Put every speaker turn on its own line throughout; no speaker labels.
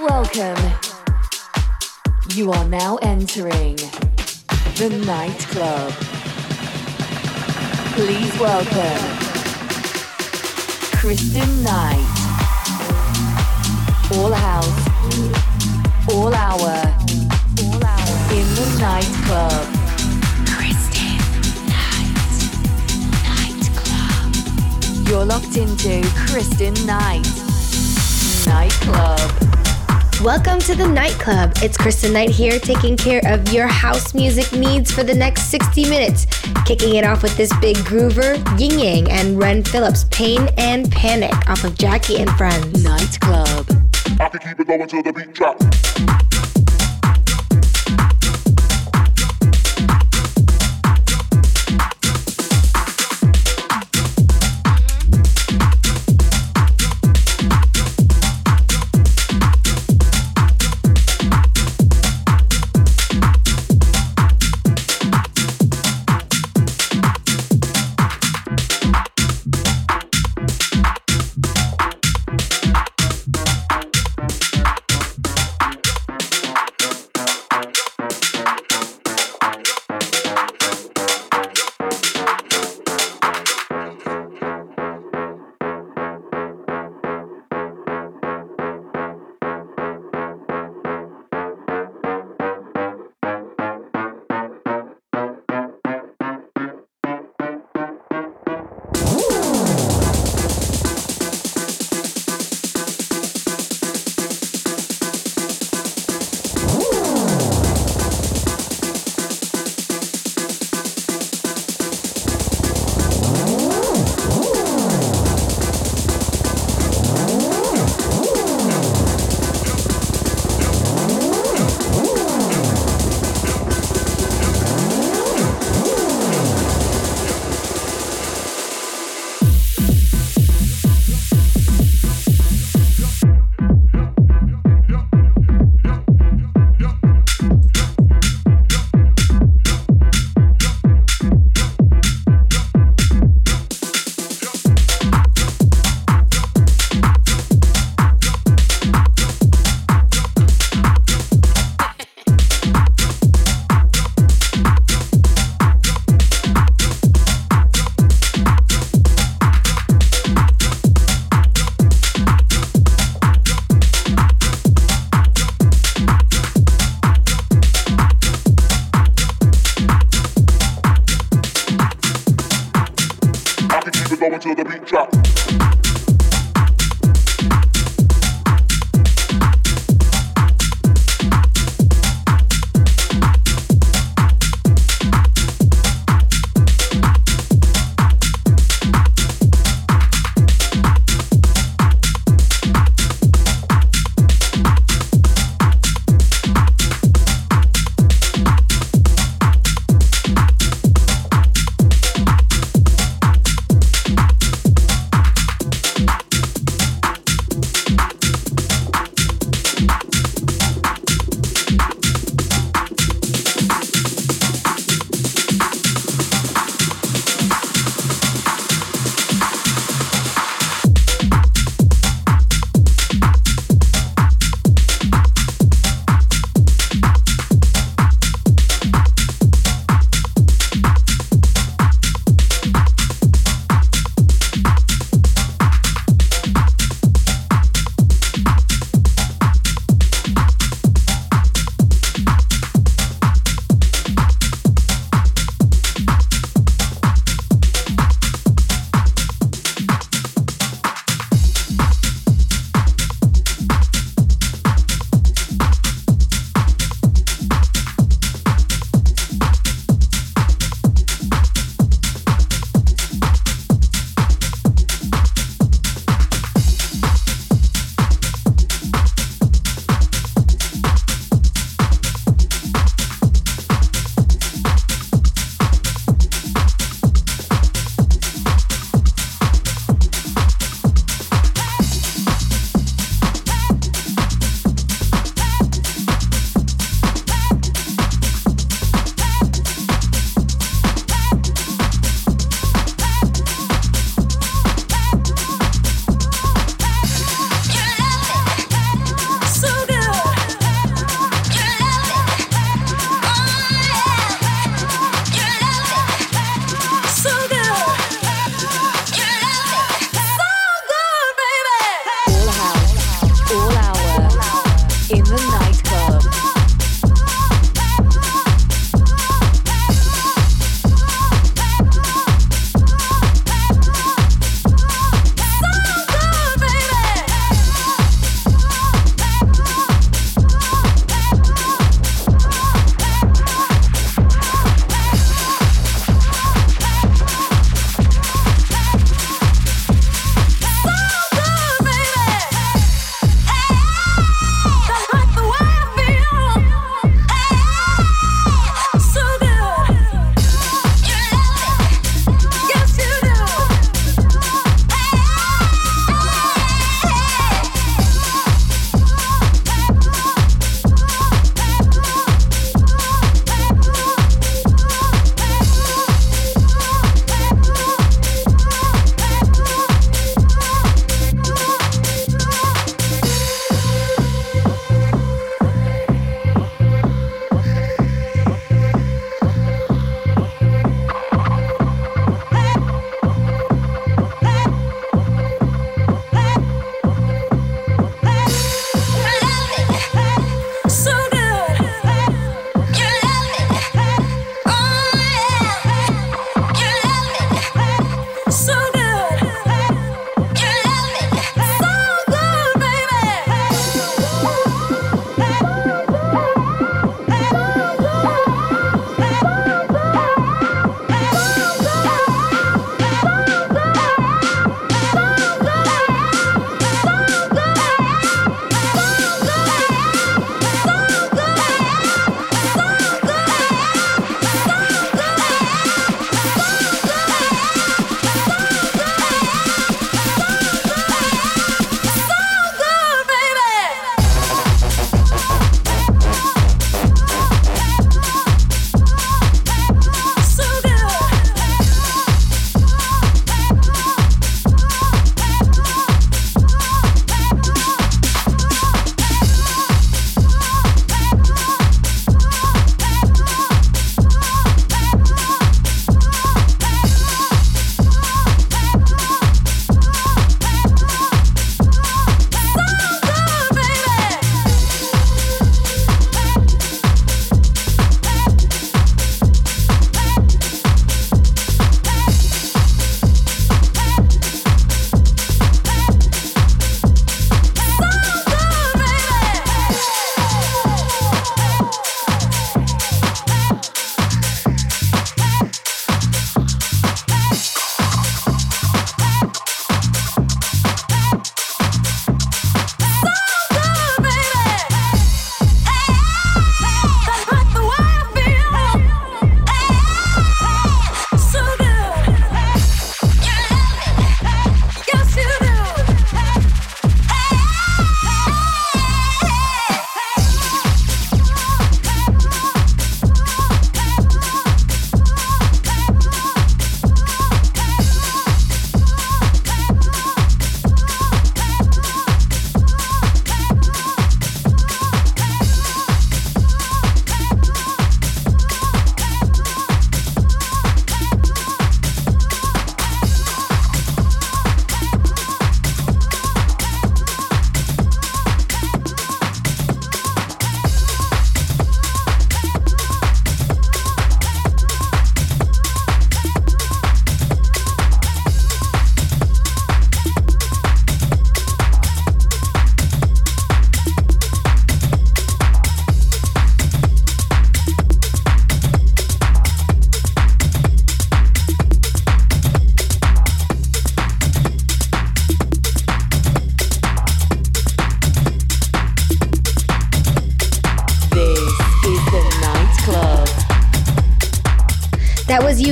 Welcome. You are now entering the nightclub. Please welcome Kristen Knight. All house, all hour, all hour in the nightclub. Kristen Knight, nightclub. You're locked into Kristen Knight, nightclub.
Welcome to the nightclub. It's Kristen Knight here, taking care of your house music needs for the next 60 minutes. Kicking it off with this big groover, Ying Yang and Ren Phillips, Pain and Panic off of Jackie and Friends.
Nightclub.
I can keep it going till the beat drop.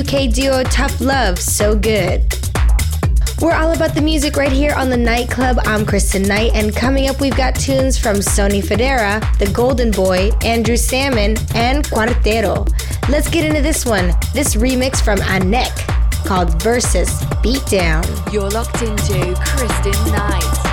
UK duo Tough Love, So Good. We're all about the music right here on the Nightclub. I'm Kristen Knight, and coming up, we've got tunes from Sonny Fodera, The Golden Boy, Andrew Salmon, and Cuartero. Let's get into this one. This remix from Anek called Versus Beatdown.
You're locked into Kristen Knight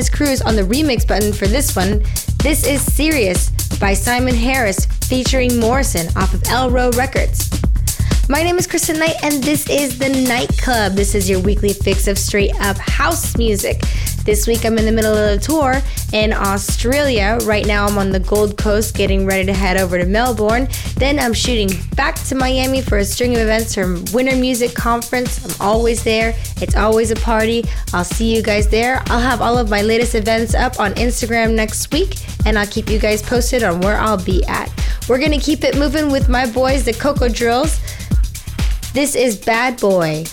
Dennis Cruz on the remix button for this one. This is Serious by Simon Harris featuring Morrison off of Elrow Records. My name is Kristen Knight, and this is the Night Club. This is your weekly fix of straight up house music. This week I'm in the middle of a tour in Australia. Right now I'm on the Gold Coast getting ready to head over to Melbourne. Then I'm shooting back to Miami for a string of events from Winter Music Conference. I'm always there. It's always a party. I'll see you guys there. I'll have all of my latest events up on Instagram next week and I'll keep you guys posted on where I'll be at. We're to keep it moving with my boys, the Coco Drills. This is Bad Boy.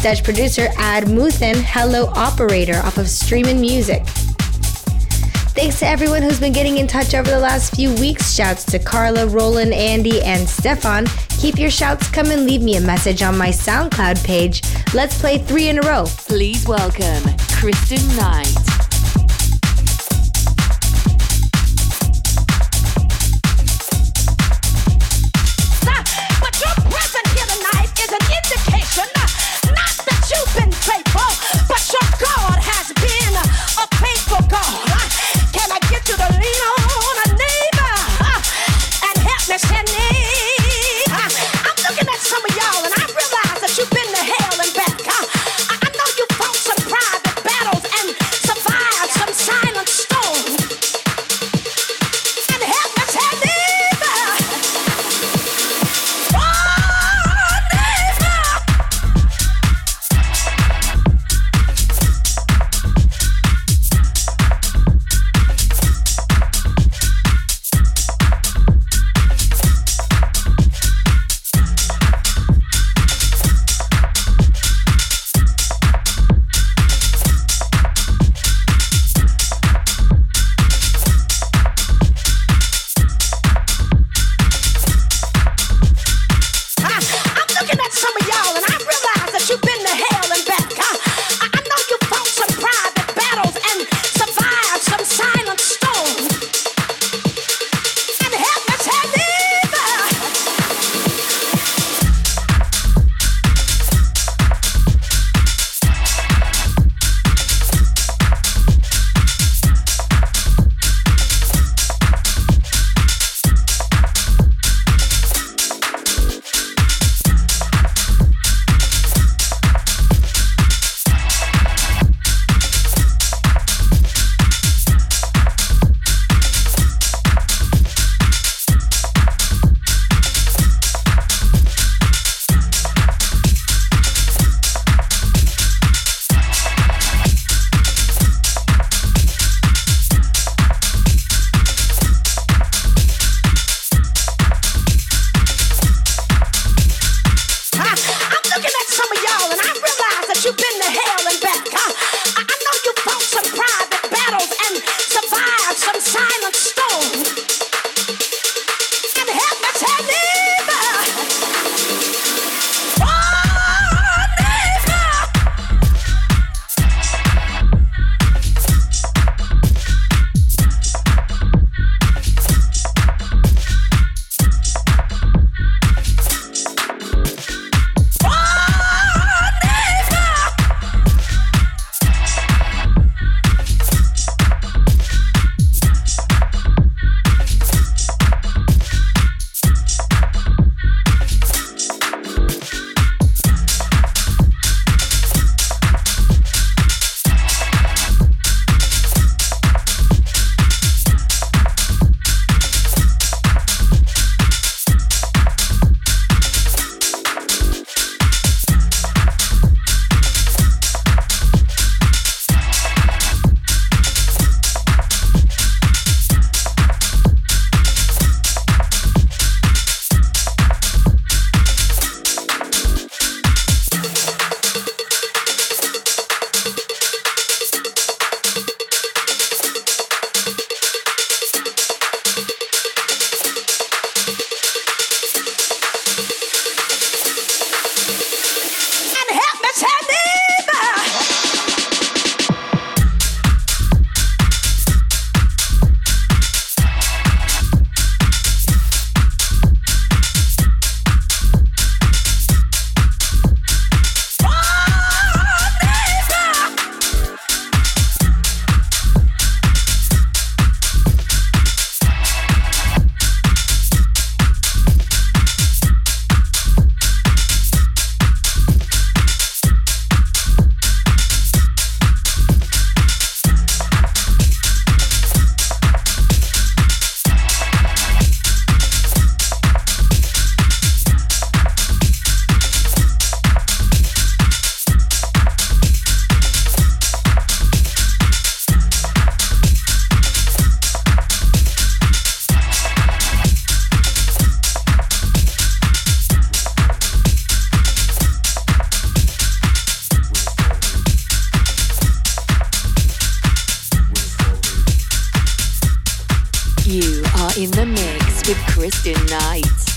Dutch producer Ad Muthen, Hello Operator, off of Streamin' Music. Thanks to everyone who's been getting in touch over the last few weeks. Shouts to Carla, Roland, Andy, and Stefan. Keep your shouts coming. Leave me a message on my SoundCloud page. Let's play three in a row.
Please welcome Kristen Knight.
Mix with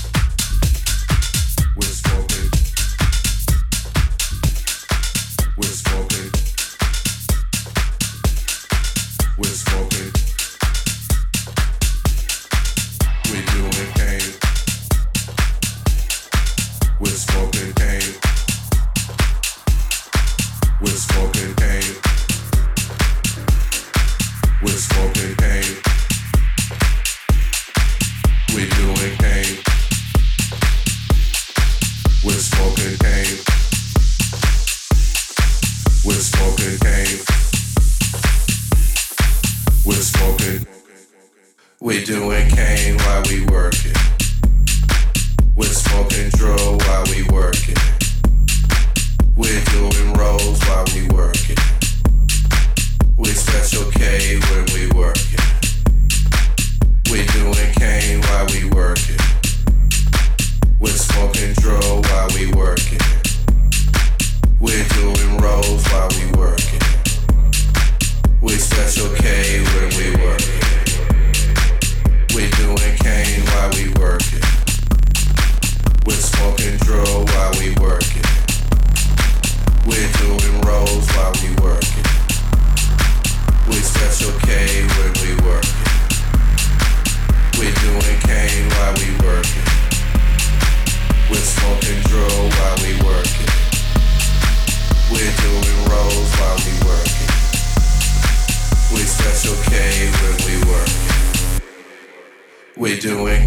We're smoking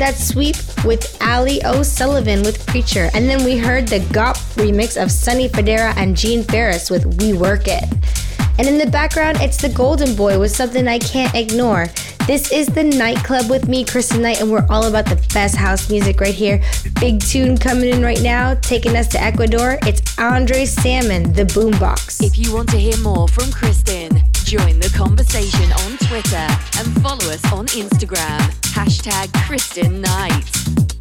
that sweep with Ali O'Sullivan with Preacher, and then we heard the GOP remix of Sonny Fodera and Gene Farris with We Work It. And in the background, it's the Golden Boy with something I can't ignore. This is the nightclub with me, Kristen Knight, and we're all about the best house music right here. Big tune coming in right now, taking us to Ecuador. It's Andre Salmon, the Boombox.
If you want to hear more from Kristen, join the conversation on Twitter and follow us on Instagram. Hashtag Kristen Knight.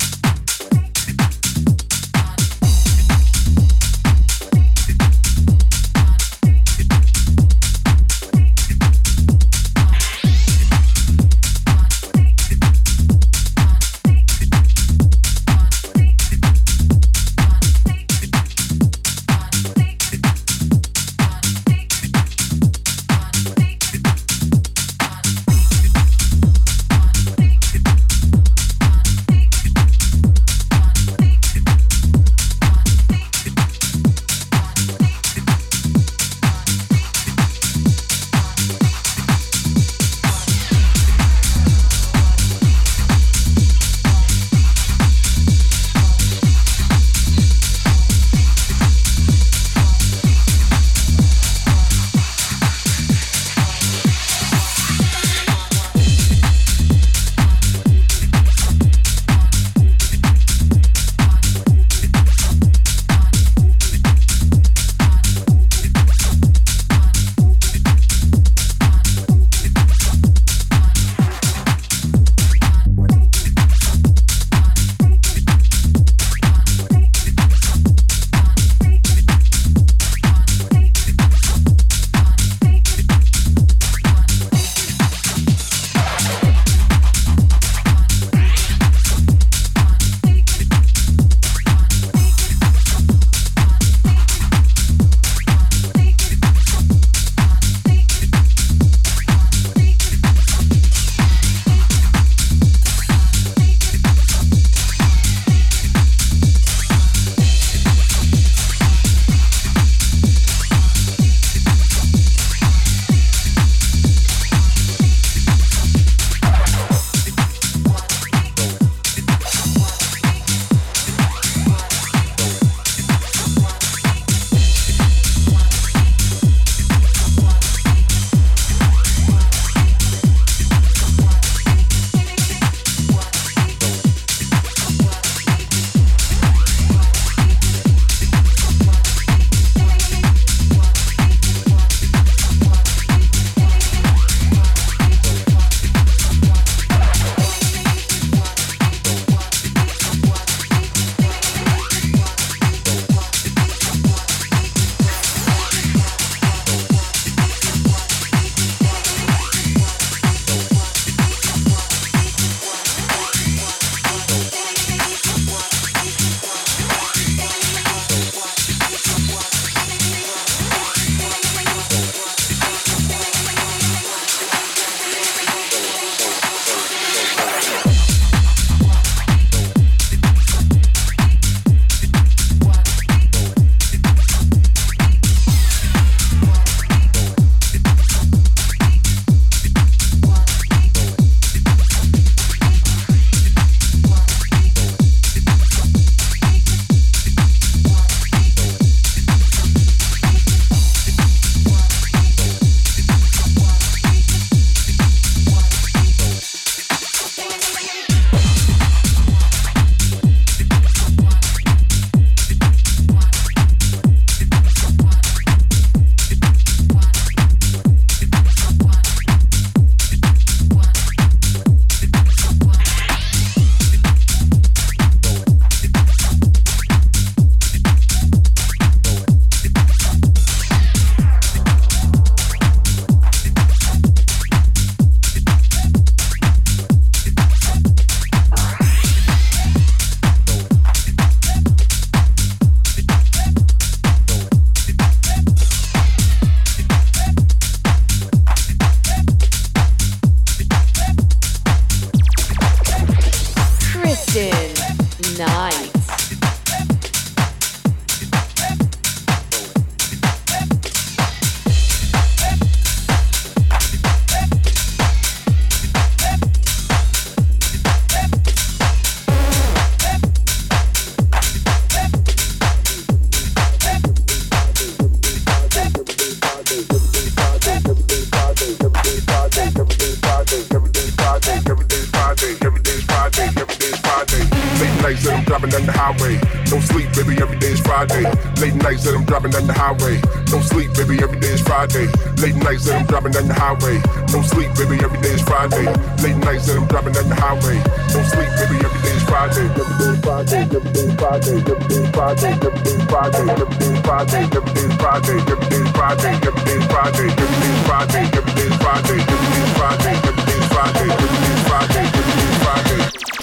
Driving down the highway. No sleep, baby, every day is Friday. Late nights that I'm driving down the highway. No sleep, baby, every day is Friday. Late nights that I'm driving down the highway. No sleep, baby, every day is Friday. Late nights that I'm driving down the highway. No sleep, baby, every day is Friday. Every day is Friday. Every day is Friday. Every day is Friday. Every day is Friday. Every day is Friday. Every day is Friday. Every day is Friday. Every day is Friday. Every day is Friday. Every day is Friday. Every day is Friday. Every day is Friday. Every day is Friday. Every day is Friday.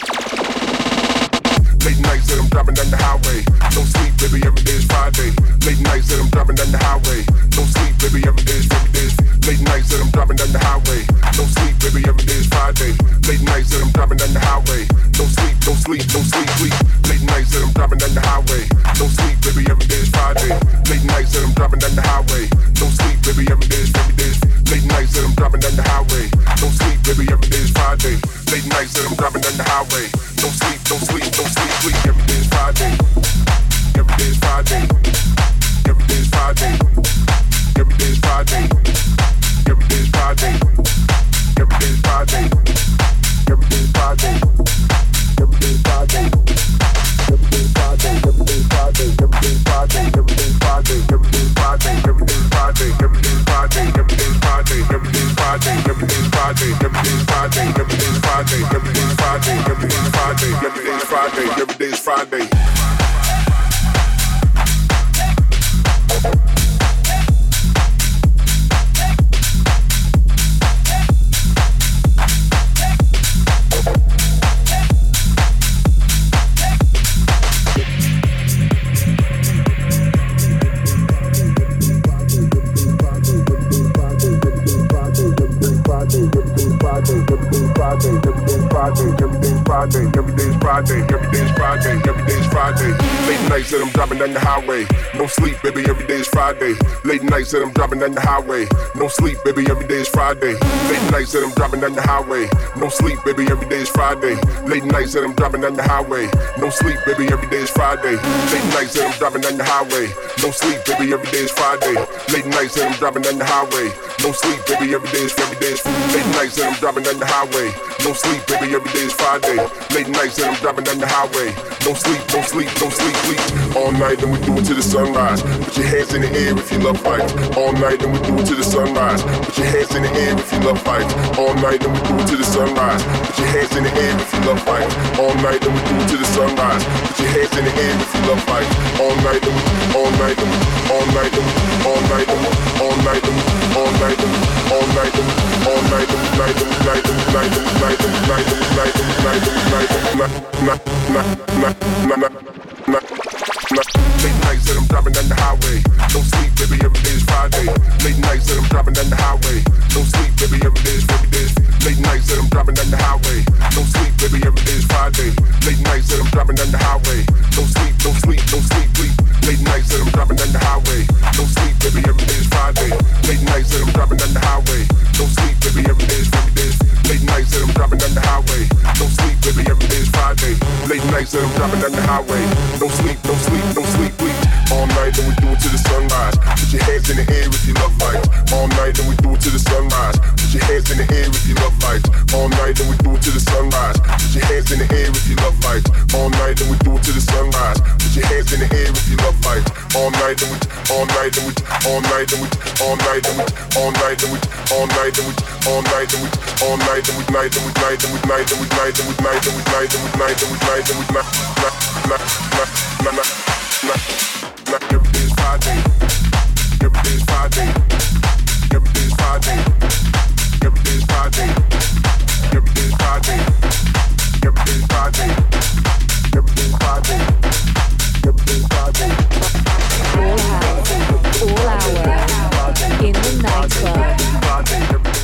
Late nights that I'm driving down the highway. No sleep, baby, every day is Friday. Late nights that I'm driving down the highway. No sleep, baby, every day is every day is late nights that I'm driving down the highway. No sleep, baby, every day is Friday. Late nights that I'm driving down the highway. No sleep, no sleep, no sleep, sleep. Late nights that I'm driving down the highway. No sleep, baby, every day is Friday. Late nights that I'm driving down the highway. No sleep, baby, every day is every day late nights that I'm driving down the highway. No sleep, baby, every day is Friday. Late nights that I'm driving down the highway. No sleep, no sleep, no sleep, sleep. Every day is Friday. Every day is Friday. Every day is Friday. Every day is Friday. Every day is Friday. Every day is Friday. Every day is Friday. Friday. Friday, every day's Friday. Friday, every day is Friday, every day is Friday, every day is Friday. Late nights that I'm driving down the highway. No sleep, baby, every day is Friday. Late nights that I'm driving down the highway. No sleep, baby, every day is Friday. Late nights that I'm driving down the highway. No sleep, baby, every day is Friday. Late nights that I'm driving down the highway. No sleep, baby, every day is Friday. Late nights that I'm driving down the highway. No sleep, baby, every day is Friday. Late nights that I'm driving down the highway. No sleep, baby, every day is every day is late nights that I'm driving down the highway. No sleep, baby, every day is Friday. Late nights that I'm driving down the highway. No sleep, no sleep, no sleep, sleep. All night and we do it to the sunrise. Put your hands in the air if you love life. All night and we do it to the sunrise. Put your hands in the air if you love life. All night and we do it to the sunrise. Put your hands in the air if you love life. All night and we do it to the sunrise. Put your hands in the air if you love life. All night and we, all night and we, all night and we, all night and we, all night and we, all night and we, all night and we, all night and we, night and we, night and we, night and we, night and we, night and we, night and we, night and we, night and we, night, night, night, night, night, night, night. Late nights that I'm driving down the highway. No sleep, baby, every day is Friday. Late nights that I'm driving down the highway. No sleep, baby, every day is every day late nights that I'm driving down the highway. No sleep, baby, every day is Friday. Late nights that I'm driving down the highway. No sleep, no sleep, no sleep, sleep. Late nights that I'm driving down the highway. No sleep, baby, every day is Friday. Late nights that I'm driving down the highway. No sleep, baby, every day is every day late nights that I'm driving down the highway. No sleep, baby, every day is Friday. Late nights that I'm driving down the highway don't sleep, don't sleep, don't sleep. All night and we do it to the sunrise. Put your hands in the air if you love life. All night and we do it to the sunrise. Put your hands in the air if you love life. All night and we do it to the sunrise. Put your hands in the air if you love life. All night and we do it to the sunrise. Put your hands in the air if you love life. All night and we, all night and we, all night and we, all night and we, all night and we, all night and we, all night and we, all night and we, night and we, night and we, night and we, night and we, night and we, night and we, night and we, night and we, night, and we've night, and we've night, and we've
night, and we've night, and we've night.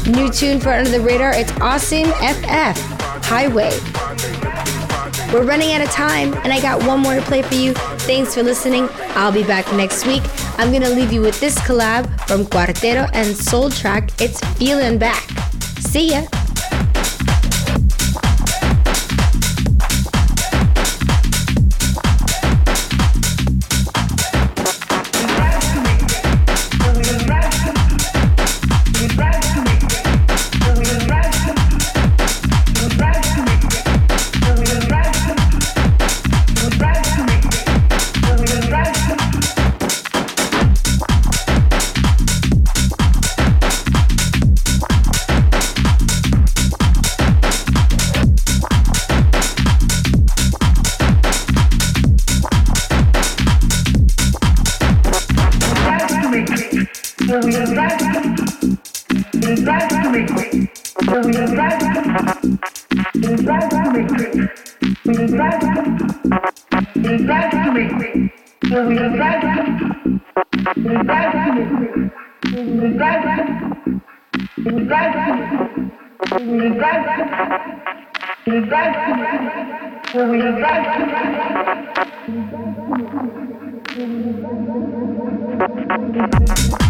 New tune for Under the Radar, it's Austin FF Highway. We're running out of time, and I got one more to play for you. Thanks for listening. I'll be back next week. I'm gonna leave you with this collab from Cuartero and Soul Track. It's Feeling Back. See ya.
Thank